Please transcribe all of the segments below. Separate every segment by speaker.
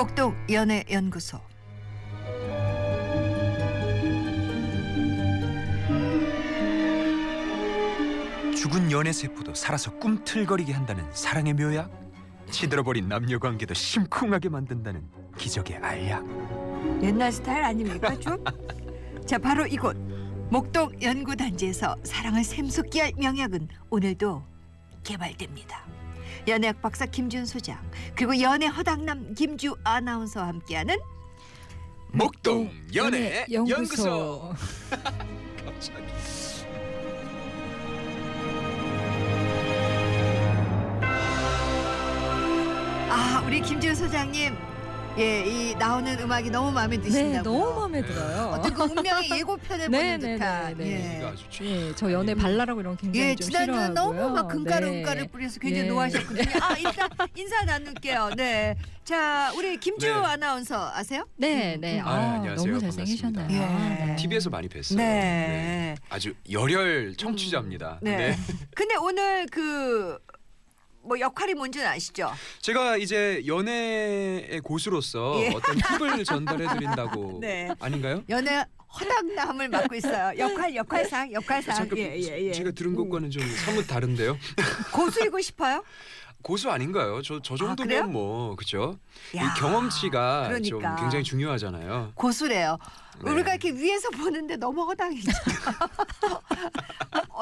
Speaker 1: 목동 연애연구소
Speaker 2: 죽은 연애 세포도 살아서 꿈틀거리게 한다는 사랑의 묘약 시들어버린 남녀 관계도 심쿵하게 만든다는 기적의 알약
Speaker 1: 옛날 스타일 아닙니까 좀? 자 바로 이곳 목동 연구단지에서 사랑을 샘솟게 할 명약은 오늘도 개발됩니다. 연애학 박사 김준 소장 그리고 연애 허당남 김주 아나운서와 함께하는
Speaker 2: 목동 연애 연구소
Speaker 3: 연구소.
Speaker 2: 갑자기
Speaker 1: 아 우리 김준 소장님 예 이 나오는 음악이 너무 마음에
Speaker 3: 네,
Speaker 1: 드신다고요.
Speaker 3: 너무 마음에 들어요.
Speaker 1: 어떤 그 운명의 예고편을
Speaker 3: 네,
Speaker 1: 보는
Speaker 3: 네,
Speaker 1: 듯한
Speaker 3: 네, 네.
Speaker 1: 예.
Speaker 2: 이거 아주 최-
Speaker 3: 예, 저 연애 발랄하고 이런 거 굉장히
Speaker 1: 예,
Speaker 3: 좀 싫어하고요.
Speaker 1: 너무 막 금가루
Speaker 3: 네.
Speaker 1: 금가루 뿌려서 굉장히
Speaker 3: 예.
Speaker 1: 노하셨거든요. 아, 일단 인사 나눌게요. 네. 자, 우리 김주
Speaker 2: 네.
Speaker 1: 아나운서 아세요?
Speaker 3: 네, 네.
Speaker 1: 음.
Speaker 3: 아,
Speaker 2: 아, 안녕하세요.
Speaker 3: 너무 잘생기셨나요?
Speaker 1: 반갑습니다. 예.
Speaker 3: 네.
Speaker 2: TV에서 많이 뵀어요.
Speaker 1: 네.
Speaker 2: 아주 열혈 청취자입니다.
Speaker 1: 네.
Speaker 2: 네.
Speaker 1: 근데 오늘 그 뭐 역할이 뭔지는 아시죠?
Speaker 2: 제가 이제 연애의 고수로서
Speaker 1: 예.
Speaker 2: 어떤 팁을 전달해 드린다고
Speaker 1: 네.
Speaker 2: 아닌가요?
Speaker 1: 연애 허당남을 맡고 있어요. 역할 역할상 역할상.
Speaker 2: 잠깐
Speaker 1: 예, 예, 예.
Speaker 2: 제가 들은 것과는 좀 사뭇 다른데요.
Speaker 1: 고수이고 싶어요?
Speaker 2: 고수 아닌가요? 저저
Speaker 1: 아?
Speaker 2: 정도면 뭐 그죠?
Speaker 1: 야,
Speaker 2: 이 경험치가 좀
Speaker 1: 그러니까.
Speaker 2: 굉장히 중요하잖아요.
Speaker 1: 고수래요.
Speaker 2: 네.
Speaker 1: 우리가 이렇게 위에서 보는데 너무 허당이죠.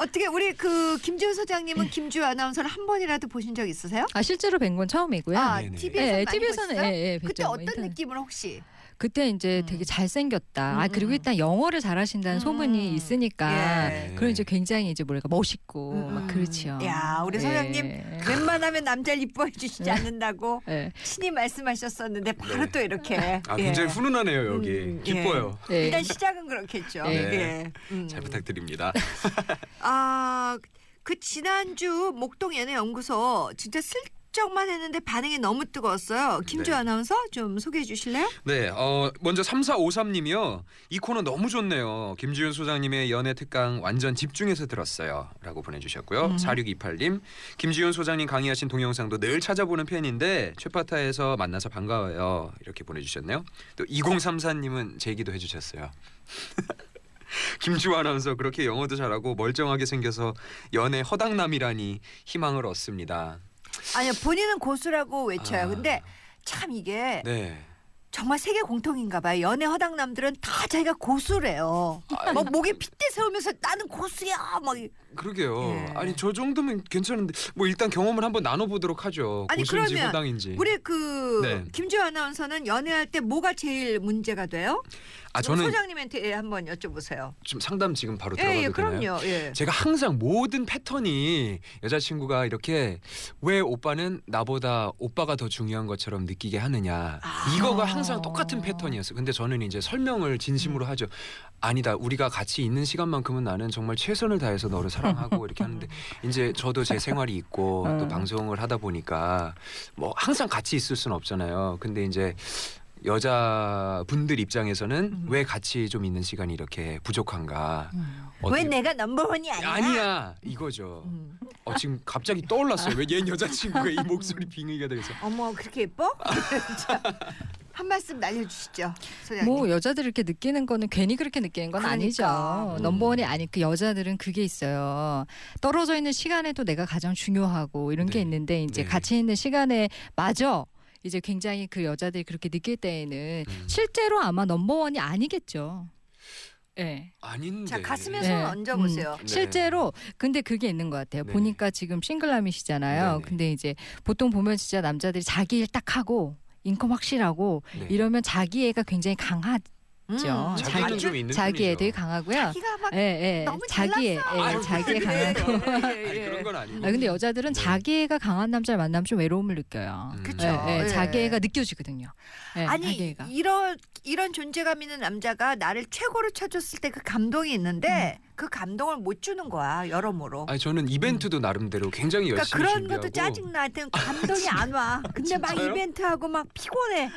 Speaker 1: 어떻게 우리 그 김지훈 소장님은 김주 아나운서를 한 번이라도 보신 적 있으세요?
Speaker 3: 아, 실제로 뵌 건 처음이고요.
Speaker 1: 아,
Speaker 2: 네네.
Speaker 1: TV에서
Speaker 3: 예,
Speaker 1: 많이
Speaker 3: TV에서는
Speaker 1: 보셨어요?
Speaker 3: 예, 예, 뵀죠.
Speaker 1: 그때
Speaker 3: 뭐
Speaker 1: 어떤
Speaker 3: 인터넷.
Speaker 1: 느낌을 혹시?
Speaker 3: 그때 이제
Speaker 1: 음.
Speaker 3: 되게 잘생겼다.
Speaker 1: 음,
Speaker 3: 아,
Speaker 1: 음,
Speaker 3: 그리고
Speaker 1: 음.
Speaker 3: 일단 영어를 잘하신다는
Speaker 1: 음,
Speaker 3: 소문이
Speaker 1: 음.
Speaker 3: 있으니까
Speaker 1: 예.
Speaker 3: 그런 이제 굉장히 이제 뭐랄까 멋있고. 막 그렇죠.
Speaker 1: 야, 우리
Speaker 3: 예.
Speaker 1: 소장님 웬만하면 남자를 이뻐해 주시지 않는다고
Speaker 3: 예.
Speaker 1: 친히 말씀하셨었는데 바로
Speaker 2: 네.
Speaker 1: 또 이렇게.
Speaker 2: 아
Speaker 1: 예.
Speaker 2: 굉장히 훈훈하네요 여기
Speaker 1: 음,
Speaker 2: 기뻐요.
Speaker 3: 예.
Speaker 1: 일단 시작은 그렇겠죠.
Speaker 3: 네.
Speaker 1: 예. 음.
Speaker 2: 잘 부탁드립니다.
Speaker 1: 아, 그 지난주 목동 연애 연구소 진짜 슬쩍만 했는데 반응이 너무 뜨거웠어요. 김주
Speaker 2: 네.
Speaker 1: 아나운서 좀 소개해 주실래요?
Speaker 2: 네, 어 먼저 3453님이요. 이 코너 너무 좋네요. 김지윤 소장님의 연애 특강 완전 집중해서 들었어요.라고 보내주셨고요.
Speaker 1: 음.
Speaker 2: 4628님, 김지윤 소장님 강의하신 동영상도 늘 찾아보는 팬인데 최파타에서 만나서 반가워요. 이렇게 보내주셨네요. 또 2034님은 제 얘기도 해주셨어요. 김주 아나운서 그렇게 영어도 잘하고 멀쩡하게 생겨서 연애 허당남이라니 희망을 얻습니다.
Speaker 1: 아니요, 본인은 고수라고 외쳐요.
Speaker 2: 아.
Speaker 1: 근데 참 이게
Speaker 2: 네.
Speaker 1: 정말 세계 공통인가 봐요. 연애 허당남들은 다 자기가 고수래요. 막 목에 핏대 세우면서 나는 고수야. 막 이-
Speaker 2: 그러게요.
Speaker 1: 예.
Speaker 2: 아니 저 정도면 괜찮은데 뭐 일단 경험을 한번 나눠보도록 하죠.
Speaker 1: 아니,
Speaker 2: 고수인지
Speaker 1: 그러면
Speaker 2: 허당인지.
Speaker 1: 우리 그
Speaker 2: 네.
Speaker 1: 김주 아나운서는 연애할 때 뭐가 제일 문제가 돼요?
Speaker 2: 아 저는
Speaker 1: 소장님한테 한번 여쭤보세요.
Speaker 2: 좀 상담 지금 바로
Speaker 1: 예,
Speaker 2: 들어가도
Speaker 1: 예,
Speaker 2: 되나요?
Speaker 1: 그럼요. 예.
Speaker 2: 제가 항상 모든 패턴이 여자친구가 이렇게 왜 오빠는 나보다 오빠가 더 중요한 것처럼 느끼게 하느냐
Speaker 1: 아.
Speaker 2: 이거가 항상 똑같은 패턴이었어요. 근데 저는 이제 설명을 진심으로
Speaker 1: 음.
Speaker 2: 하죠. 아니다, 우리가 같이 있는 시간만큼은 나는 정말 최선을 다해서 너를 사랑하고 이렇게 하는데 이제 저도 제 생활이 있고 또
Speaker 3: 음.
Speaker 2: 방송을 하다 보니까 뭐 항상 같이 있을 수는 없잖아요. 근데 이제 여자분들 입장에서는
Speaker 1: 음.
Speaker 2: 왜 같이 좀 있는 시간이 이렇게 부족한가?
Speaker 1: 왜
Speaker 2: 어떻게-
Speaker 1: 내가 넘버원이 아니야?
Speaker 2: 아니야 이거죠.
Speaker 1: 음.
Speaker 2: 어 지금 갑자기 떠올랐어요. 왜얘 여자친구가 이 목소리 빙의가 돼서.
Speaker 1: 어머 그렇게 예뻐? 자, 한 말씀 날려주시죠, 소장님.
Speaker 3: 뭐 여자들 이렇게 느끼는 거는 괜히 그렇게 느끼는 건
Speaker 1: 그러니까.
Speaker 3: 아니죠.
Speaker 1: 음.
Speaker 3: 넘버원이 아니 그 여자들은 그게 있어요. 떨어져 있는 시간에도 내가 가장 중요하고 이런 게
Speaker 2: 네.
Speaker 3: 있는데 이제
Speaker 2: 네.
Speaker 3: 같이 있는 시간에 마저 이제 굉장히 그 여자들이 그렇게 느낄 때에는
Speaker 2: 음.
Speaker 3: 실제로 아마 넘버원이 아니겠죠. 예.
Speaker 2: 아닌데.
Speaker 1: 자 가슴에
Speaker 3: 네.
Speaker 1: 손 얹어보세요.
Speaker 2: 네.
Speaker 3: 실제로 근데 그게 있는 것 같아요.
Speaker 2: 네.
Speaker 3: 보니까 지금 싱글남이시잖아요. 근데 이제 보통 보면 진짜 남자들이 자기 일 딱 하고 인컴 확실하고
Speaker 2: 네.
Speaker 3: 이러면 자기 애가 굉장히 강하 죠.
Speaker 1: 음,
Speaker 2: 자기는
Speaker 3: 자기-
Speaker 2: 좀 있는
Speaker 3: 자기 애
Speaker 2: 편이죠.
Speaker 3: 되게 강하고요.
Speaker 1: 자기가 막
Speaker 3: 예, 예.
Speaker 1: 너무
Speaker 3: 자기 애, 예,
Speaker 2: 아유,
Speaker 3: 자기 애
Speaker 2: 그래요?
Speaker 3: 강하고.
Speaker 1: 예,
Speaker 2: 아니
Speaker 1: 예,
Speaker 2: 그런 건 아니고.
Speaker 3: 아, 근데 여자들은
Speaker 2: 네.
Speaker 3: 자기 애가 강한 남자를 만나면 좀 외로움을 느껴요.
Speaker 2: 음.
Speaker 1: 그쵸.
Speaker 3: 예, 예,
Speaker 1: 예.
Speaker 3: 자기 애가 느껴지거든요. 예, 자기
Speaker 1: 아니
Speaker 3: 애가.
Speaker 1: 이런 이런 존재감 있는 남자가 나를 최고로 쳐줬을 때 그 감동이 있는데
Speaker 3: 음.
Speaker 1: 그 감동을 못 주는 거야 여러모로.
Speaker 2: 아니 저는 이벤트도 나름대로 굉장히
Speaker 1: 그러니까
Speaker 2: 열심히
Speaker 1: 그런
Speaker 2: 준비하고.
Speaker 1: 것도 짜증 나. 하여튼 감동이 안 와. 근데 막? 이벤트 하고 막 피곤해.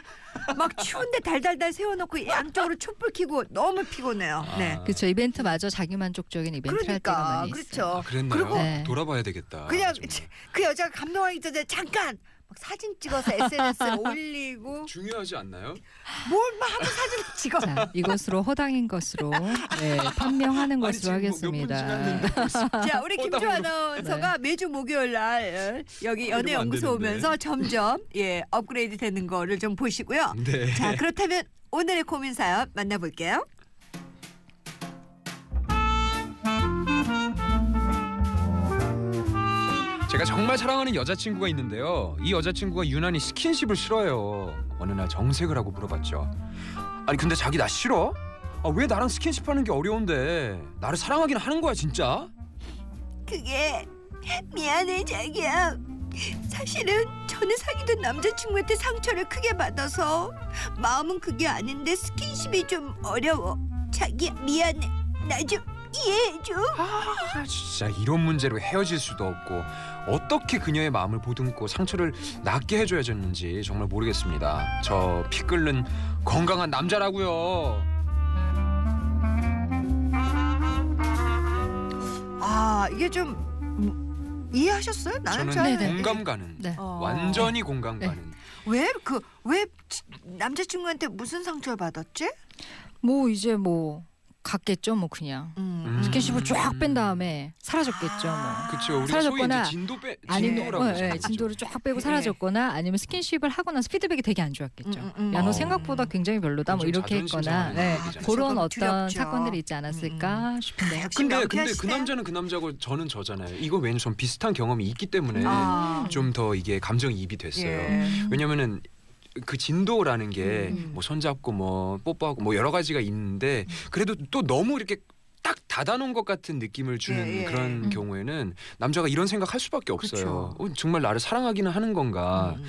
Speaker 1: 막 추운데 달달달 세워놓고 양쪽으로 촛불 켜고 너무 피곤해요.
Speaker 2: 아,
Speaker 1: 네.
Speaker 3: 그렇죠. 이벤트 마저 자기 만족적인 이벤트를 할 때가
Speaker 1: 그러니까
Speaker 3: 많이
Speaker 1: 그렇죠.
Speaker 3: 있어요.
Speaker 2: 아, 그랬나요?
Speaker 1: 그리고
Speaker 3: 네.
Speaker 2: 돌아봐야 되겠다.
Speaker 1: 그냥
Speaker 2: 정말.
Speaker 1: 그 여자가 감동하기 전에 잠깐 막 사진 찍어서 SNS에 올리고
Speaker 2: 중요하지 않나요?
Speaker 1: 뭘막 하고 사진 찍어.
Speaker 3: 자, 이것으로 허당인 것으로 네, 판명하는
Speaker 2: 아니,
Speaker 3: 것으로
Speaker 2: 지금 뭐몇분
Speaker 3: 하겠습니다.
Speaker 2: 지났는데
Speaker 1: 자, 우리 김주
Speaker 2: 허당으로.
Speaker 1: 아나운서가 매주 목요일 날 어, 여기
Speaker 2: 이러면 안
Speaker 1: 연애연구소
Speaker 2: 되는데.
Speaker 1: 오면서 점점 예 업그레이드 되는 거를 좀 보시고요.
Speaker 2: 네.
Speaker 1: 자, 그렇다면 오늘의 고민 사연 만나볼게요.
Speaker 2: 제가 정말 사랑하는 여자친구가 있는데요. 이 여자친구가 유난히 스킨십을 싫어해요. 어느 날 정색을 하고 물어봤죠. 아니 근데 자기 나 싫어? 아, 왜 나랑 스킨십 하는 게 어려운데? 나를 사랑하긴 하는 거야 진짜?
Speaker 1: 그게 미안해 자기야. 사실은 전에 사귀던 남자친구한테 상처를 크게 받아서 마음은 그게 아닌데 스킨십이 좀 어려워. 자기야 미안해. 나 좀 이해해줘.
Speaker 2: 아, 진짜 이런 문제로 헤어질 수도 없고 어떻게 그녀의 마음을 보듬고 상처를 낫게 해줘야겠는지 정말 모르겠습니다. 저 피 끓는 건강한 남자라고요.
Speaker 1: 아 이게 좀 음, 이해하셨어요? 나는
Speaker 2: 저는
Speaker 1: 잘
Speaker 3: 네네.
Speaker 2: 공감 가는
Speaker 3: 네.
Speaker 1: 어.
Speaker 2: 완전히 공감
Speaker 3: 네.
Speaker 2: 가는
Speaker 1: 왜 그 왜 남자친구한테 무슨 상처를 받았지?
Speaker 3: 뭐 이제 뭐 갔겠죠, 뭐 그냥.
Speaker 1: 음.
Speaker 3: 스킨십을 쫙 뺀 다음에 사라졌겠죠, 뭐.
Speaker 2: 그렇죠. 우리가 소위
Speaker 3: 사라졌거나
Speaker 2: 이제 진도 빼
Speaker 3: 아니면
Speaker 2: 진도라고
Speaker 3: 어,
Speaker 2: 하죠.
Speaker 3: 예, 진도를 쫙 빼고
Speaker 1: 예.
Speaker 3: 사라졌거나 아니면 스킨십을 하고 나서 피드백이 되게 안 좋았겠죠.
Speaker 1: 음, 음, 음.
Speaker 3: 야너
Speaker 2: 어.
Speaker 3: 생각보다 굉장히 별로다
Speaker 2: 뭐좀
Speaker 3: 이렇게 했거나 예. 그런 어떤
Speaker 1: 두렵죠.
Speaker 3: 사건들이 있지 않았을까 싶은데요.
Speaker 1: 역시
Speaker 2: 근데 근데. 그 남자는 그 남자고 저는 저잖아요. 이거 왜냐면 전 비슷한 경험이 있기 때문에
Speaker 1: 아.
Speaker 2: 좀더 이게 감정이입이 됐어요.
Speaker 1: 예.
Speaker 2: 왜냐면은 그 진도라는 게
Speaker 1: 음.
Speaker 2: 뭐 손잡고 뭐 뽀뽀하고 뭐 여러 가지가 있는데 그래도 또 너무 이렇게 딱 닫아놓은 것 같은 느낌을 주는
Speaker 1: 예, 예.
Speaker 2: 그런
Speaker 3: 음.
Speaker 2: 경우에는 남자가 이런 생각 할 수밖에 없어요. 어, 정말 나를 사랑하기는 하는 건가.
Speaker 1: 음.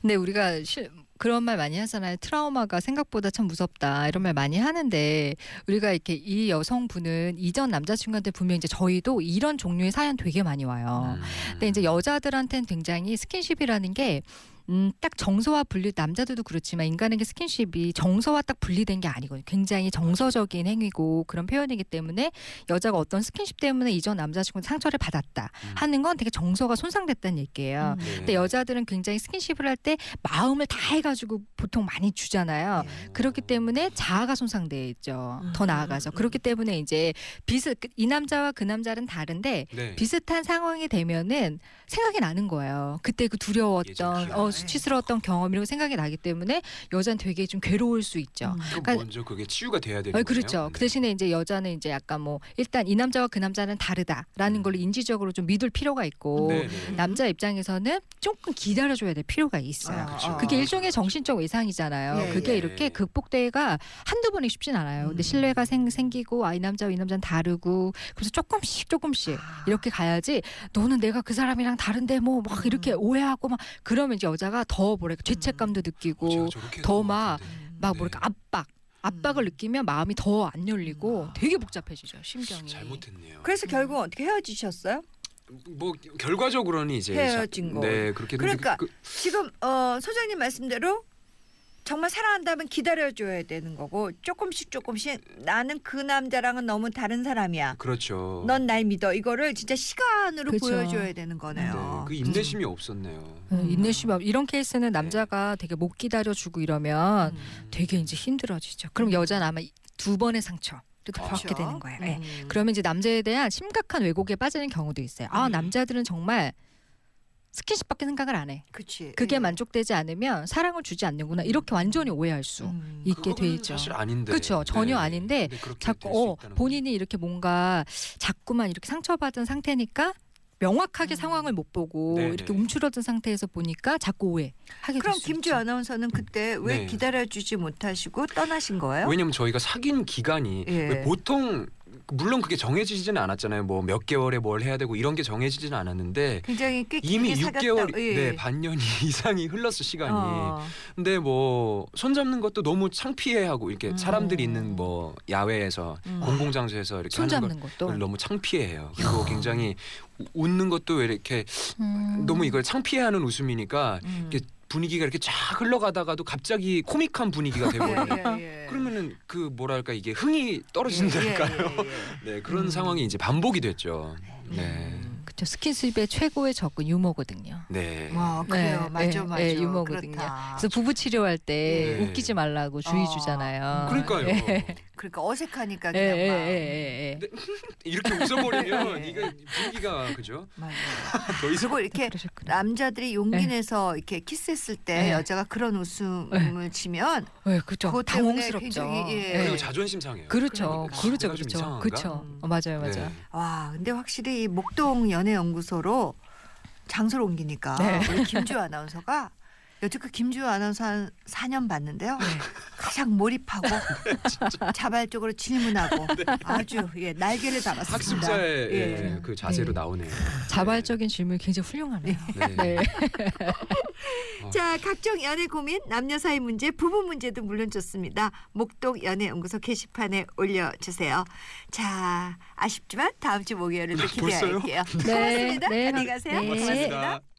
Speaker 3: 근데 우리가 실, 그런 말 많이 하잖아요. 트라우마가 생각보다 참 무섭다 이런 말 많이 하는데 우리가 이렇게 이 여성분은 이전 남자친구한테 분명 이제 저희도 이런 종류의 사연 되게 많이 와요.
Speaker 2: 음.
Speaker 3: 근데 이제 여자들한테는 굉장히 스킨십이라는 게 음, 딱 정서와 분리 남자들도 그렇지만 인간에게 스킨십이 정서와 딱 분리된 게 아니거든요. 굉장히 정서적인 행위고 그런 표현이기 때문에 여자가 어떤 스킨십 때문에 이전 남자친구 상처를 받았다
Speaker 2: 음.
Speaker 3: 하는 건 되게 정서가 손상됐다는 얘기예요.
Speaker 1: 음.
Speaker 2: 네.
Speaker 3: 근데 여자들은 굉장히 스킨십을 할 때 마음을 다 해가지고 보통 많이 주잖아요.
Speaker 1: 예.
Speaker 3: 그렇기 때문에 자아가 손상돼 있죠. 더
Speaker 1: 음,
Speaker 3: 나아가서
Speaker 1: 음, 음.
Speaker 3: 그렇기 때문에 이제 비슷 이 남자와 그 남자는 다른데
Speaker 2: 네.
Speaker 3: 비슷한 상황이 되면은 생각이 나는 거예요. 그때 그 두려웠던
Speaker 2: 예전
Speaker 3: 어. 수치스러웠던 경험 이런 거 생각이 나기 때문에 여자는 되게 좀 괴로울 수 있죠.
Speaker 1: 음.
Speaker 3: 그러니까-
Speaker 2: 먼저 그게 치유가 돼야 되는
Speaker 3: 어,
Speaker 2: 거예요.
Speaker 3: 그렇죠. 그
Speaker 2: 네.
Speaker 3: 대신에 이제 여자는 이제 약간 뭐 일단 이 남자와 그 남자는 다르다라는
Speaker 2: 음.
Speaker 3: 걸 인지적으로 좀 믿을 필요가 있고
Speaker 2: 네, 네.
Speaker 3: 남자 입장에서는 조금 기다려줘야 될 필요가 있어요.
Speaker 1: 아,
Speaker 2: 그쵸.
Speaker 3: 그게
Speaker 1: 아.
Speaker 3: 일종의 정신적 외상이잖아요.
Speaker 1: 예,
Speaker 3: 그게
Speaker 2: 예.
Speaker 3: 이렇게 극복되기가 한두 번이 쉽진 않아요. 근데
Speaker 1: 음.
Speaker 3: 신뢰가 생, 생기고 아, 이 남자와 이 남자는 다르고 그래서 조금씩 조금씩
Speaker 1: 아.
Speaker 3: 이렇게 가야지 너는 내가 그 사람이랑 다른데 뭐 막 이렇게
Speaker 1: 음.
Speaker 3: 오해하고 막 그러면 이제 여자 가 더 뭐랄까 죄책감도 느끼고 더
Speaker 2: 했던 것
Speaker 3: 막-
Speaker 2: 같은데.
Speaker 3: 막
Speaker 2: 네.
Speaker 3: 뭐랄까 압박 압박을
Speaker 1: 음.
Speaker 3: 느끼면 마음이 더 안 열리고
Speaker 1: 음.
Speaker 3: 되게 복잡해지죠 심경이.
Speaker 2: 잘못했네요.
Speaker 1: 그래서 결국 어떻게 헤어지셨어요?
Speaker 2: 뭐 결과적으로는 이제
Speaker 1: 헤어진 거.
Speaker 2: 네 그렇게
Speaker 1: 그러니까
Speaker 2: 그,
Speaker 1: 지금 어, 소장님 말씀대로 정말 사랑한다면 기다려줘야 되는 거고 조금씩 조금씩 나는 그 남자랑은 너무 다른 사람이야.
Speaker 2: 그렇죠.
Speaker 1: 넌 날 믿어. 이거를 진짜 시간으로
Speaker 3: 그렇죠.
Speaker 1: 보여줘야 되는
Speaker 2: 네,
Speaker 1: 거네요.
Speaker 2: 그 인내심이 없었네요.
Speaker 3: 음, 인내심이 없- 이런 케이스는 남자가 되게 못 기다려주고 이러면
Speaker 1: 음.
Speaker 3: 되게 이제 힘들어지죠. 그럼 여자는 아마 이- 두 번의 상처. 또
Speaker 2: 아.
Speaker 3: 받게 되는 거예요. 예.
Speaker 1: 음.
Speaker 3: 그러면 이제 남자에 대한 심각한 왜곡에 빠지는 경우도 있어요. 아
Speaker 1: 음.
Speaker 3: 남자들은 정말 스킨십밖에 생각을 안 해.
Speaker 1: 그치.
Speaker 3: 그게
Speaker 1: 예.
Speaker 3: 만족되지 않으면 사랑을 주지 않는구나. 이렇게 완전히 오해할 수
Speaker 1: 음.
Speaker 3: 있게 있죠.
Speaker 2: 사실 아닌데.
Speaker 3: 그쵸, 전혀 아닌데
Speaker 2: 근데 그렇게
Speaker 3: 자꾸 어, 본인이 이렇게 뭔가 자꾸만 이렇게 상처받은 상태니까 명확하게
Speaker 1: 음.
Speaker 3: 상황을 못 보고
Speaker 2: 네네.
Speaker 3: 이렇게 움츠러든 상태에서 보니까 자꾸 오해하게
Speaker 1: 그럼 김주. 아나운서는 그때 왜
Speaker 2: 네.
Speaker 1: 기다려주지 못하시고 떠나신 거예요?
Speaker 2: 왜냐면 저희가 사귄 기간이
Speaker 1: 예.
Speaker 2: 왜 보통 물론 그게 정해지지는 않았잖아요. 뭐 몇 개월에 뭘 해야 되고 이런 게 정해지지는 않았는데
Speaker 1: 굉장히 꽤
Speaker 2: 이미
Speaker 1: 길게
Speaker 2: 6개월,
Speaker 1: 사귀었다. 예.
Speaker 2: 네 반년 이상이 흘렀어 시간이.
Speaker 1: 어.
Speaker 2: 근데 뭐 손잡는 것도 너무 창피해하고 이렇게
Speaker 1: 음.
Speaker 2: 사람들이 있는 뭐 야외에서
Speaker 1: 음.
Speaker 2: 공공장소에서 이렇게 하는
Speaker 3: 것도
Speaker 2: 너무 창피해해요. 그리고 굉장히 우- 웃는 것도 왜 이렇게
Speaker 3: 음.
Speaker 2: 너무 이걸 창피해하는 웃음이니까
Speaker 1: 음.
Speaker 2: 이게 분위기가 이렇게 쫙 흘러가다가도 갑자기 코믹한 분위기가
Speaker 1: 예,
Speaker 2: 돼버리는.
Speaker 1: 예, 예.
Speaker 2: 그러면은 그 뭐랄까 이게 흥이
Speaker 1: 예,
Speaker 2: 떨어진달까요?
Speaker 1: 예, 예, 예.
Speaker 2: 네 그런
Speaker 1: 음.
Speaker 2: 상황이 이제 반복이 됐죠. 네.
Speaker 1: 음.
Speaker 3: 그렇죠. 스킨십의 최고의 적은 유머거든요.
Speaker 2: 네.
Speaker 1: 와 그래요.
Speaker 3: 네,
Speaker 1: 맞아
Speaker 3: 네,
Speaker 1: 맞아.
Speaker 3: 네, 유머거든요.
Speaker 1: 그렇다.
Speaker 3: 그래서 부부 치료할 때
Speaker 2: 네.
Speaker 3: 웃기지 말라고 주의
Speaker 1: 어.
Speaker 3: 주잖아요.
Speaker 2: 그러니까요.
Speaker 3: 예,
Speaker 1: 그러니까 어색하니까
Speaker 3: 예,
Speaker 1: 그냥
Speaker 3: 예,
Speaker 1: 막.
Speaker 3: 예, 예, 예.
Speaker 2: 이렇게 웃어버리면
Speaker 1: 네.
Speaker 2: 이게 분위기가 그죠?
Speaker 1: 맞아요.
Speaker 2: 더 이상
Speaker 1: 그리고 이렇게
Speaker 3: 그러셨구나.
Speaker 1: 남자들이 용기
Speaker 3: 네.
Speaker 1: 내서 이렇게 키스했을 때
Speaker 3: 네.
Speaker 1: 여자가 그런 웃음을 치면
Speaker 3: 네, 그렇죠.
Speaker 1: 그것 때문에
Speaker 3: 당황스럽죠.
Speaker 1: 굉장히, 예.
Speaker 2: 그리고
Speaker 3: 예.
Speaker 2: 자존심 상해요.
Speaker 3: 그렇죠.
Speaker 1: 그러니까.
Speaker 3: 그렇죠.
Speaker 2: 내가 좀
Speaker 3: 그렇죠.
Speaker 2: 이상한가?
Speaker 3: 그렇죠.
Speaker 1: 음.
Speaker 3: 어, 맞아요. 맞아요.
Speaker 2: 네.
Speaker 1: 와 근데 확실히 이 목동 연애연구소로 장소를 옮기니까
Speaker 3: 네.
Speaker 1: 우리 김주 아나운서가 여태껏 김주 아나운서 한 4년 봤는데요. 가장 몰입하고 자발적으로 질문하고 아주 예, 날개를 달았습니다.
Speaker 2: 학습자의
Speaker 1: 예.
Speaker 2: 예, 그 자세로
Speaker 3: 네.
Speaker 2: 나오네요.
Speaker 3: 자발적인 질문이 굉장히 훌륭하네요.
Speaker 2: 네.
Speaker 3: 네.
Speaker 1: 자, 각종 연애 고민, 남녀 사이 문제, 부부 문제도 물론 좋습니다. 목동 연애연구소 게시판에 올려주세요. 자, 아쉽지만 다음 주
Speaker 2: 벌써요?
Speaker 1: 기대할게요.
Speaker 3: 네,
Speaker 1: 고맙습니다.
Speaker 3: 네,
Speaker 1: 안녕히 가세요.
Speaker 3: 네.
Speaker 1: 고맙습니다.
Speaker 2: 고맙습니다.